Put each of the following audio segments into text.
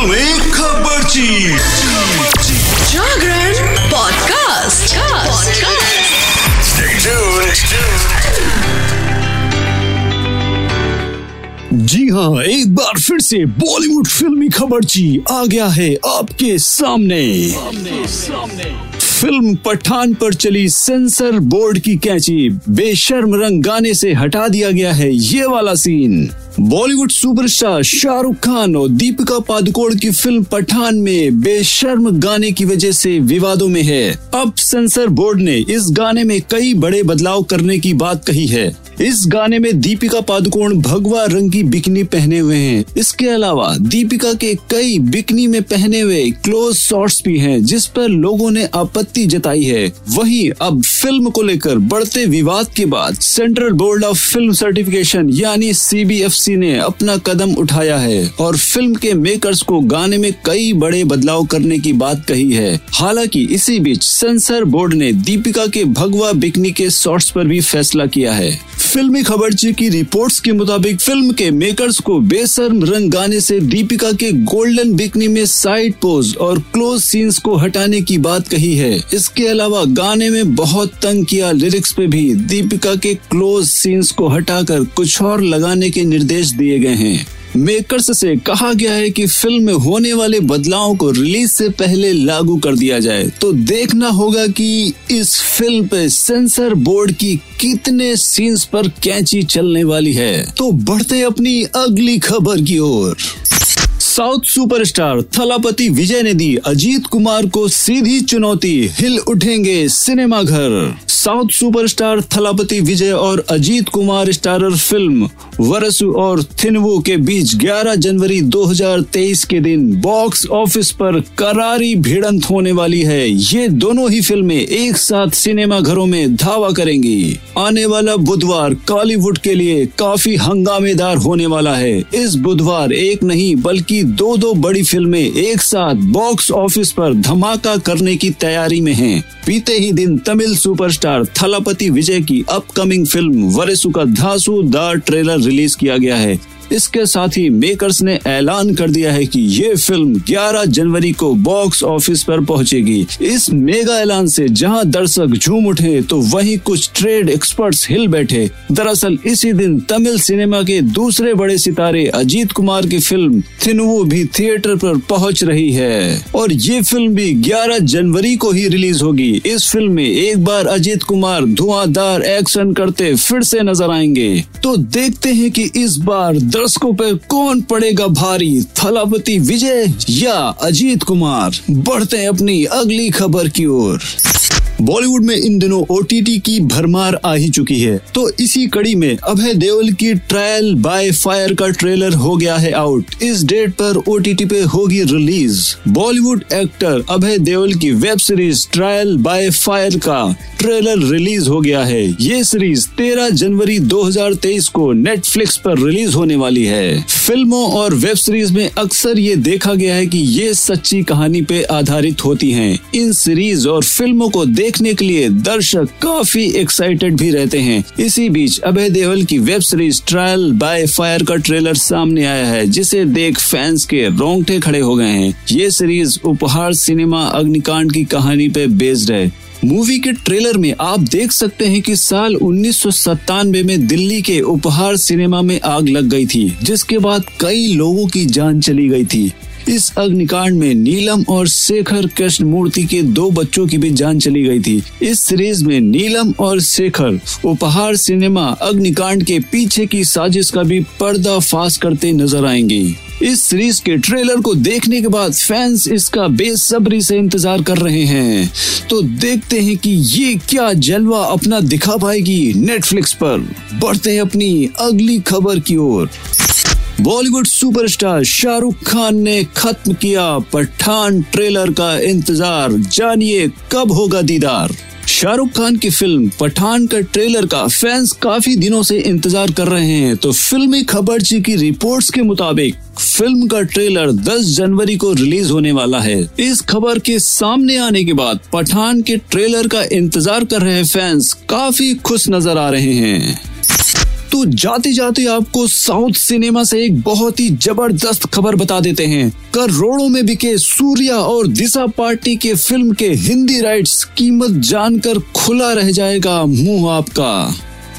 फिल्मी खबरची जागरण पॉडकास्ट जी हाँ एक बार फिर से बॉलीवुड फिल्मी खबरची आ गया है आपके सामने। सामने सामने। फ़िल्म पठान पर चली सेंसर बोर्ड की कैंची बेशर्म रंग गाने से हटा दिया गया है ये वाला scene. Bollywood superstar Shahrukh Khan और दीपिका पादुकोण की फ़िल्म पठान में बेशर्म गाने की वजह से विवादों में है। अब सेंसर बोर्ड ने इस गाने में कई बड़े बदलाव करने की बात कही है। इस गाने में दीपिका पादुकोण भगवा रंग की बिकनी पहने हुए हैं। इसके अलावा दीपिका के कई बिकनी में पहने हुए क्लोज शॉट्स भी हैं, जिस पर लोगों ने आपत्ति जताई है। वहीं अब फ़िल्म को लेकर बढ़ते विवाद के बाद Central Board of Film Certification यानी सीबीएफसी ने अपना कदम उठाया है और फ़िल्म के मेकर्स को गाने में कई बड़े बदलाव करने की बात कही है। हालाँकि इसी बीच सेंसर बोर्ड ने दीपिका के भगवा बिकनी के शॉट्स पर भी फैसला किया है। फिल्मी खबरची की रिपोर्ट्स के मुताबिक फ़िल्म के मेकर्स को बेसर्म रंग गाने से दीपिका के गोल्डन बिकनी में साइड पोज और क्लोज सीन्स को हटाने की बात कही है। इसके अलावा गाने में बहुत तंग किया लिरिक्स पे भी दीपिका के क्लोज सीन्स को हटाकर कुछ और लगाने के निर्देश दिए गए हैं। मेकर्स से कहा गया है कि फ़िल्म में होने वाले बदलावों को रिलीज़ से पहले लागू कर दिया जाए। तो देखना होगा कि इस फ़िल्म पे सेंसर बोर्ड की कितने सीन्स पर कैंची चलने वाली है। तो बढ़ते अपनी अगली खबर की ओर। साउथ सुपरस्टार थलापति विजय ने दी अजीत कुमार को सीधी चुनौती, हिल उठेंगे सिनेमा घर साउथ सुपरस्टार थलापति विजय और अजीत कुमार स्टारर फ़िल्म वरसु और थिनवू के बीच 11 जनवरी 2023 के दिन बॉक्स ऑफ़िस पर करारी भिड़ंत होने वाली है। ये दोनों ही फ़िल्में एक साथ सिनेमा घरों में धावा करेंगी। आने वाला बुधवार कॉलीवुड के लिए काफ़ी हंगामेदार होने वाला है। इस बुधवार एक नहीं, बल्कि दो दो बड़ी फ़िल्में एक साथ बॉक्स ऑफ़िस पर धमाका करने की तैयारी में हैं। बीते ही दिन तमिल सुपरस्टार थलापति विजय की अपकमिंग फ़िल्म वरेसु का धांसूदार ट्रेलर रिलीज़ किया गया है। इसके साथ ही मेकर्स ने ऐलान कर दिया है कि ये फ़िल्म 11 जनवरी को बॉक्स ऑफ़िस पर पहुंचेगी। इस मेगा ऐलान से जहाँ दर्शक झूम उठे तो वहीं कुछ ट्रेड एक्सपर्ट्स हिल बैठे। दरअसल इसी दिन तमिल सिनेमा के दूसरे बड़े सितारे अजीत कुमार की फ़िल्म थिनुवु भी थिएटर पर पहुँच रही है। और ये फ़िल्म भी 11 जनवरी को ही रिलीज़ होगी। इस फ़िल्म में एक बार अजीत कुमार धुआंधार एक्शन करते फिर से नज़र आएँगे। तो देखते हैं कि इस बार दर्शकों पर कौन पड़ेगा भारी? थलापति विजय या अजीत कुमार? बढ़ते हैं अपनी अगली खबर की ओर। बॉलीवुड में इन दिनों ओटीटी की भरमार आ ही चुकी है। तो इसी कड़ी में अभय देओल की ट्रायल बाय फायर का ट्रेलर हो गया है आउट इस डेट पर ओटीटी पे होगी release Bollywood actor Abhay Deol की web series Trial by Fire का ट्रेलर रिलीज़ हो गया है। ये सीरीज़ 13 जनवरी 2023 को नेटफ्लिक्स पर रिलीज़ होने वाली है। फ़िल्मों और वेब सीरीज़ में अक्सर ये देखा गया है कि ये सच्ची कहानी पे आधारित होती हैं। इन सीरीज़ और फ़िल्मों को देखने के लिए दर्शक काफ़ी एक्साइटेड भी रहते हैं। इसी बीच अभय देवल की web series Trial by Fire का ट्रेलर सामने आया है, जिसे देख फैंस के रोंगटे खड़े हो गए हैं। ये सीरीज़ उपहार सिनेमा अग्निकांड की कहानी पे बेस्ड है। मूवी के ट्रेलर में आप देख सकते हैं कि साल उन्नीस सौ सत्तानवे में दिल्ली के उपहार सिनेमा में आग लग गई थी, जिसके बाद कई लोगों की जान चली गई थी। इस अग्निकांड में नीलम और शेखर कृष्ण मूर्ति के दो बच्चों की भी जान चली गई थी। इस सीरीज़ में नीलम और शेखर उपहार सिनेमा अग्निकांड के पीछे की साजिश का भी पर्दाफाश करते नज़र आएँगे। इस सीरीज़ के ट्रेलर को देखने के बाद फैंस इसका बेसब्री से इंतज़ार कर रहे हैं। तो देखते हैं कि ये क्या जलवा अपना दिखा पाएगी नेटफ्लिक्स पर। बढ़ते हैं अपनी अगली खबर की ओर। बॉलीवुड सुपरस्टार शाहरुख खान ने खत्म किया पठान ट्रेलर का इंतज़ार, जानिए कब होगा दीदार। शाहरुख खान की फ़िल्म पठान का ट्रेलर का फैंस काफ़ी दिनों से इंतज़ार कर रहे हैं तो फिल्मी खबरची की रिपोर्ट्स के मुताबिक, फ़िल्म का ट्रेलर 10 जनवरी को रिलीज़ होने वाला है। इस खबर के सामने आने के बाद पठान के ट्रेलर का इंतज़ार कर रहे फैंस काफ़ी खुश नज़र आ रहे हैं। तो जाते जाते आपको साउथ सिनेमा से एक बहुत ही ज़बरदस्त खबर बता देते हैं। करोड़ों में बिके सूर्या और दिशा पार्टी के फ़िल्म के हिंदी राइट्स कीमत जानकर खुला रह जाएगा मुँह आपका।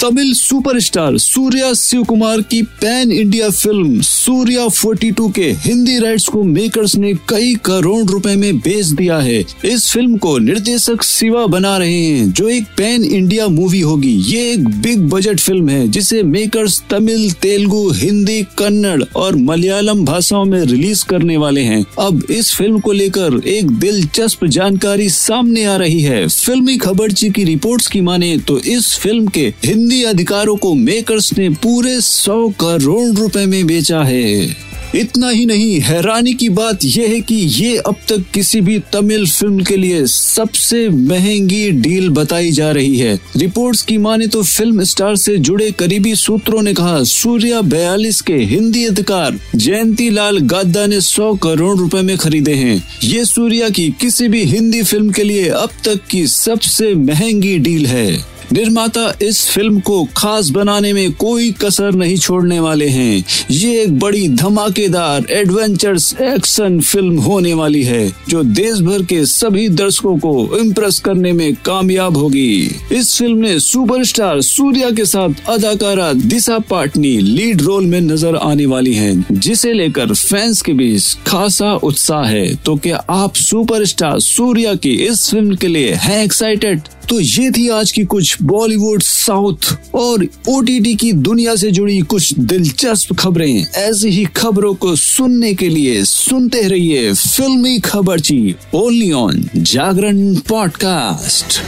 तमिल सुपरस्टार सूर्या शिव कुमार की पैन इंडिया फ़िल्म सूर्या 42 के हिंदी राइट्स को मेकर्स ने कई करोड़ रुपए में बेच दिया है। इस फ़िल्म को निर्देशक शिवा बना रहे हैं, जो एक पैन इंडिया मूवी होगी। ये एक बिग बजट फ़िल्म है, जिसे मेकर्स तमिल, तेलुगु, हिंदी, कन्नड़ और मलयालम भाषाओं में रिलीज़ करने वाले हैं। अब इस फ़िल्म को लेकर एक दिलचस्प जानकारी सामने आ रही है। फिल्मी खबरची की रिपोर्ट्स की माने तो इस फ़िल्म के हिंदी हिंदी अधिकारों को मेकर्स ने पूरे सौ करोड़ रुपए में बेचा है। इतना ही नहीं, हैरानी की बात यह है कि ये अब तक किसी भी तमिल फ़िल्म के लिए सबसे महँगी डील बताई जा रही है। रिपोर्ट्स की माने तो फ़िल्म स्टार से जुड़े करीबी सूत्रों ने कहा, सूर्या बयालीस के हिंदी अधिकार जयंती लाल गाद्दा ने सौ करोड़ रुपए में खरीदे हैं। ये सूर्या की किसी भी हिंदी फ़िल्म के लिए अब तक की सबसे महँगी डील है। निर्माता इस फ़िल्म को खास बनाने में कोई कसर नहीं छोड़ने वाले हैं। ये एक बड़ी धमाकेदार एडवेंचर्स एक्शन फ़िल्म होने वाली है जो देश भर के सभी दर्शकों को इम्प्रेस करने में कामयाब होगी। इस फ़िल्म में सुपरस्टार सूर्या के साथ अदाकारा दिशा पाटनी लीड रोल में नज़र आने वाली हैं, जिसे लेकर फैंस के बीच खासा उत्साह है। तो क्या आप सुपरस्टार सूर्या की इस फ़िल्म के लिए हैं एक्साइटेड तो ये थी आज की कुछ बॉलीवुड साउथ और ओटीटी की दुनिया से जुड़ी कुछ दिलचस्प खबरें। ऐसी ही खबरों को सुनने के लिए सुनते रहिए फिल्मी खबरची ओनली ऑन जागरण पॉडकास्ट।